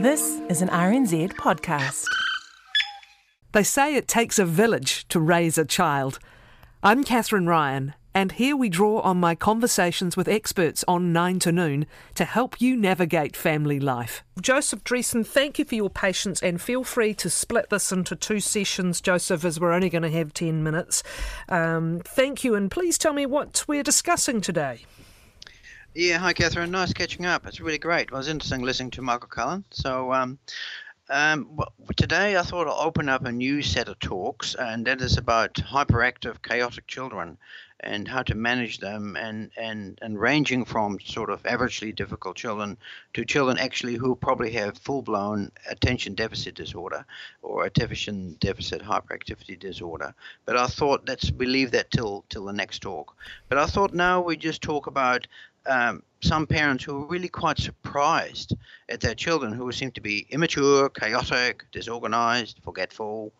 This is an RNZ podcast. They say it takes a village to raise a child. I'm Kathryn Ryan, and here we draw on my conversations with experts on 9 to Noon to help you navigate family life. Joseph Driessen, thank you for your patience, and feel free to split this into two sessions, Joseph, as we're only going to have 10 minutes. Um, thank you, and please tell me what we're discussing today. Yeah, hi Kathryn. Nice catching up. It's really great. It was interesting listening to Michael Cullen. So um, um, well, today I thought I'll open up a new set of talks, and that is about hyperactive, chaotic children and how to manage them, and, and, and ranging from sort of averagely difficult children to children actually who probably have full blown attention deficit disorder or attention deficit hyperactivity disorder. But I thought let's we leave that till till the next talk. But I thought now we just talk about um, some parents who are really quite surprised at their children who seem to be immature, chaotic, disorganized, forgetful,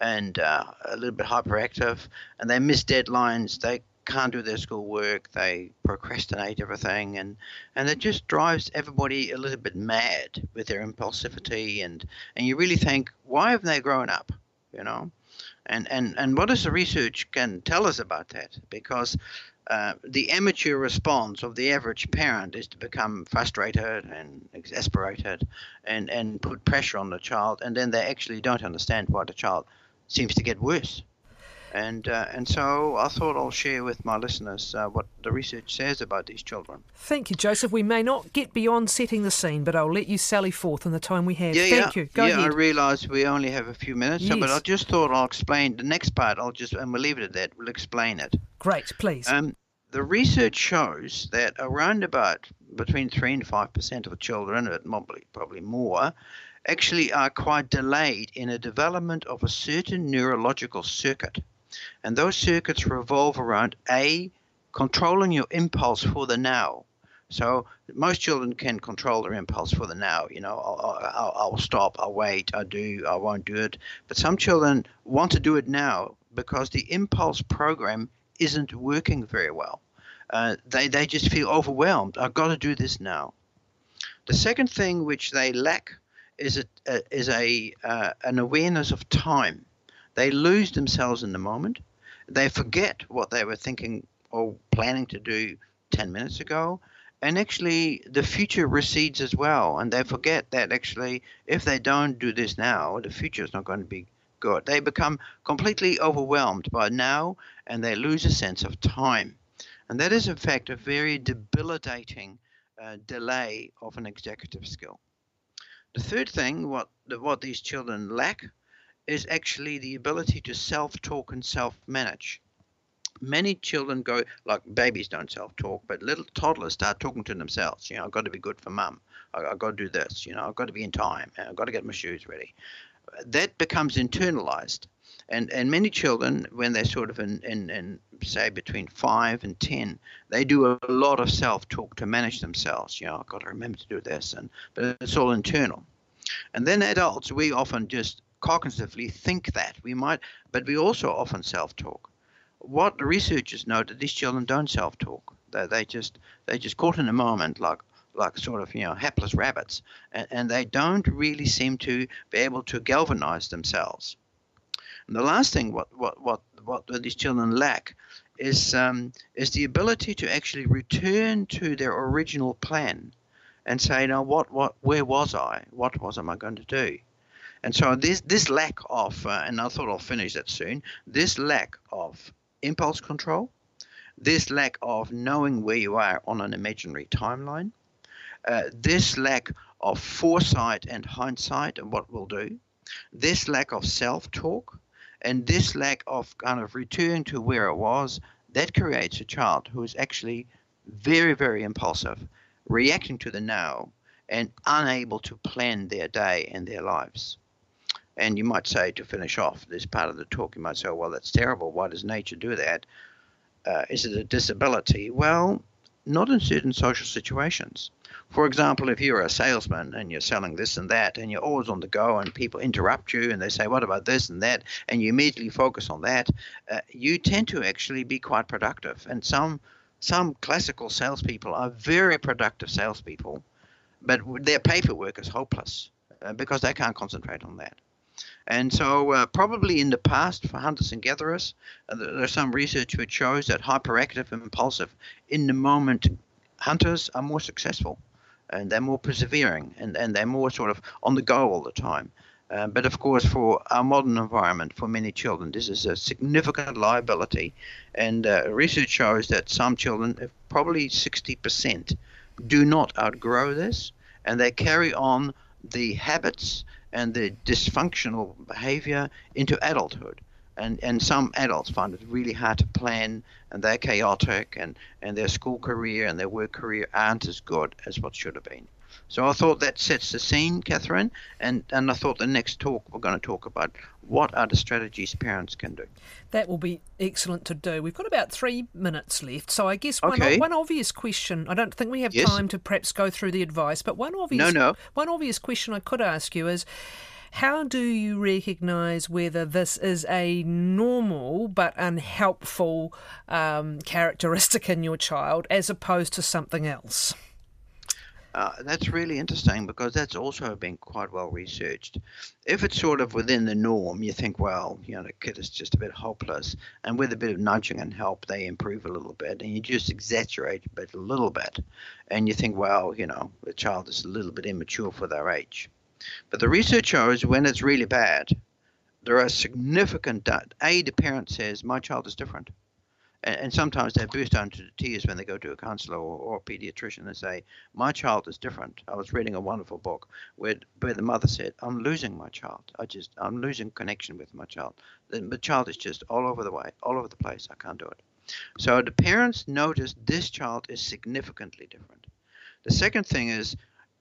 and uh, a little bit hyperactive, and they miss deadlines. They can't do their schoolwork. They procrastinate everything, and and it just drives everybody a little bit mad with their impulsivity. And and you really think, why haven't they grown up? You know, and and and what does the research can tell us about that? Because uh, the amateur response of the average parent is to become frustrated and exasperated and, and put pressure on the child, and then they actually don't understand why the child seems to get worse. And, uh, and so I thought I'll share with my listeners uh, what the research says about these children. Thank you, Joseph. We may not get beyond setting the scene, but I'll let you sally forth in the time we have. Yeah, Thank yeah. you. Go yeah, ahead. I realise we only have a few minutes, so, but I just thought I'll explain the next part. I'll just, and we'll leave it at that. We'll explain it. Great, please. Um, the research shows that around about between three and five percent of children, but probably probably more, actually are quite delayed in the development of a certain neurological circuit, and those circuits revolve around a controlling your impulse for the now. So most children can control their impulse for the now. You know, I'll, I'll, I'll stop, I'll wait, I'll do, I won't do it. But some children want to do it now because the impulse program isn't working very well. Uh, they, they just feel overwhelmed. I've got to do this now. The second thing which they lack is a, uh, is a uh, an awareness of time. They lose themselves in the moment. They forget what they were thinking or planning to do 10 minutes ago. And actually, the future recedes as well. And they forget that actually, if they don't do this now, the future is not going to be good. They become completely overwhelmed by now and they lose a sense of time. And that is, in fact, a very debilitating uh, delay of an executive skill. The third thing, what, the, what these children lack, is actually the ability to self talk and self manage. Many children go, like babies don't self talk, but little toddlers start talking to themselves. You know, I've got to be good for mum. I've got to do this. You know, I've got to be in time. I've got to get my shoes ready. That becomes internalized. And, and many children, when they're sort of in, in, in, say, between five and 10, they do a lot of self talk to manage themselves. You know, I've got to remember to do this. And, but it's all internal. And then adults, we often just cognitively think that. We might, but we also often self talk. What the researchers know that these children don't self talk. They, they just they just caught in a moment like like sort of you know hapless rabbits, and, and they don't really seem to be able to galvanize themselves. And the last thing what what what what these children lack is um, is the ability to actually return to their original plan and say, now what what where was I? What was am I going to do? And so this this lack of, uh, and I thought I'll finish that soon. This lack of impulse control, this lack of knowing where you are on an imaginary timeline, uh, this lack of foresight and hindsight and what we'll do, this lack of self-talk, and this lack of kind of return to where it was, that creates a child who is actually very very impulsive reacting to the now and unable to plan their day and their lives. And you might say, to finish off this part of the talk, you might say, well, that's terrible. Why does nature do that? Uh, is it a disability? Well, not in certain social situations. For example, if you're a salesman and you're selling this and that, and you're always on the go, and people interrupt you and they say, What about this and that? and you immediately focus on that, uh, you tend to actually be quite productive. And some some classical salespeople are very productive salespeople, but their paperwork is hopeless uh, because they can't concentrate on that. And so, uh, probably in the past, for hunters and gatherers, uh, there's some research which shows that hyperactive and impulsive, in the moment, hunters are more successful and they're more persevering and, and they're more sort of on the go all the time. Uh, but of course, for our modern environment, for many children, this is a significant liability. And uh, research shows that some children, probably 60%, do not outgrow this and they carry on the habits and the dysfunctional behavior into adulthood. And, and some adults find it really hard to plan and they're chaotic and, and their school career and their work career aren't as good as what should have been. So I thought that sets the scene, Kathryn, and, and I thought the next talk we're going to talk about what are the strategies parents can do. That will be excellent to do. We've got about three minutes left, so I guess one, okay. one obvious question. I don't think we have yes. time to perhaps go through the advice, but one obvious no, no. one obvious question I could ask you is. How do you recognise whether this is a normal but unhelpful um, characteristic in your child as opposed to something else? Uh, that's really interesting because that's also been quite well researched. If it's sort of within the norm, you think, well, you know, the kid is just a bit hopeless, and with a bit of nudging and help, they improve a little bit, and you just exaggerate it a little bit, and you think, well, you know, the child is a little bit immature for their age. But the research shows when it's really bad, there are significant. A, the parent says, my child is different and, and sometimes they burst out into tears when they go to a counselor or, or, a pediatrician and say, "My child is different." I was reading a wonderful book where where the mother said, "I'm losing my child. I just I'm losing connection with my child. The, the child is just all over the way, all over the place. I can't do it." So the parents notice this child is significantly different. The second thing is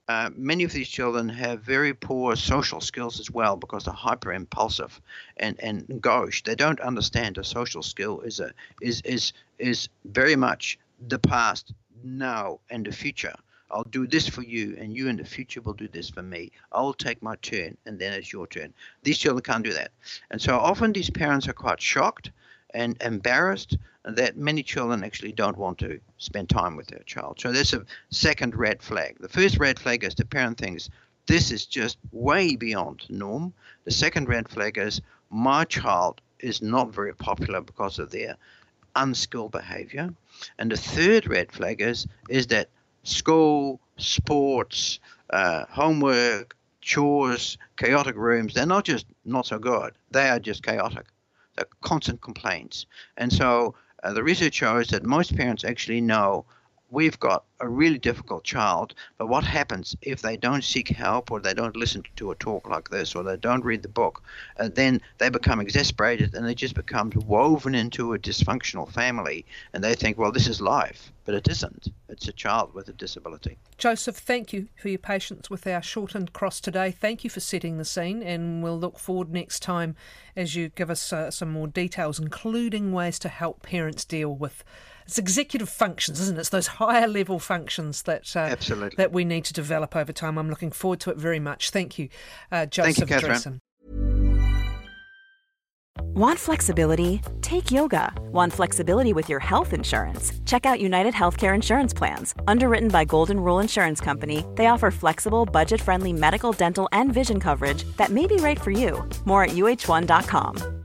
uh, many of these children have very poor social skills as well because they're hyper impulsive and, and gauche. They don't understand a social skill is a is is is very much the past, now, and the future. I'll do this for you, and you in the future will do this for me. I'll take my turn, and then it's your turn. These children can't do that. And so often these parents are quite shocked and embarrassed that many children actually don't want to spend time with their child. So there's a second red flag. The first red flag is the parent thinks this is just way beyond norm. The second red flag is my child is not very popular because of their unskilled behavior. And the third red flag is is that school, sports, uh, homework, chores, chaotic rooms, they're not just not so good. They are just chaotic. Constant complaints. And so uh, the research shows that most parents actually know we've got a really difficult child, but what happens if they don't seek help or they don't listen to a talk like this or they don't read the book? Uh, then they become exasperated and they just become woven into a dysfunctional family and they think, well, this is life, but it isn't. It's a child with a disability. Joseph, thank you for your patience with our shortened cross today. Thank you for setting the scene, and we'll look forward next time as you give us uh, some more details, including ways to help parents deal with it's executive functions, isn't it? It's those higher level functions that uh, Absolutely. that we need to develop over time. I'm looking forward to it very much. Thank you, uh, Joseph Thank you, Driessen. Want flexibility? Take yoga. Want flexibility with your health insurance? Check out United Healthcare Insurance Plans. Underwritten by Golden Rule Insurance Company, they offer flexible, budget friendly medical, dental, and vision coverage that may be right for you. More at uh1.com.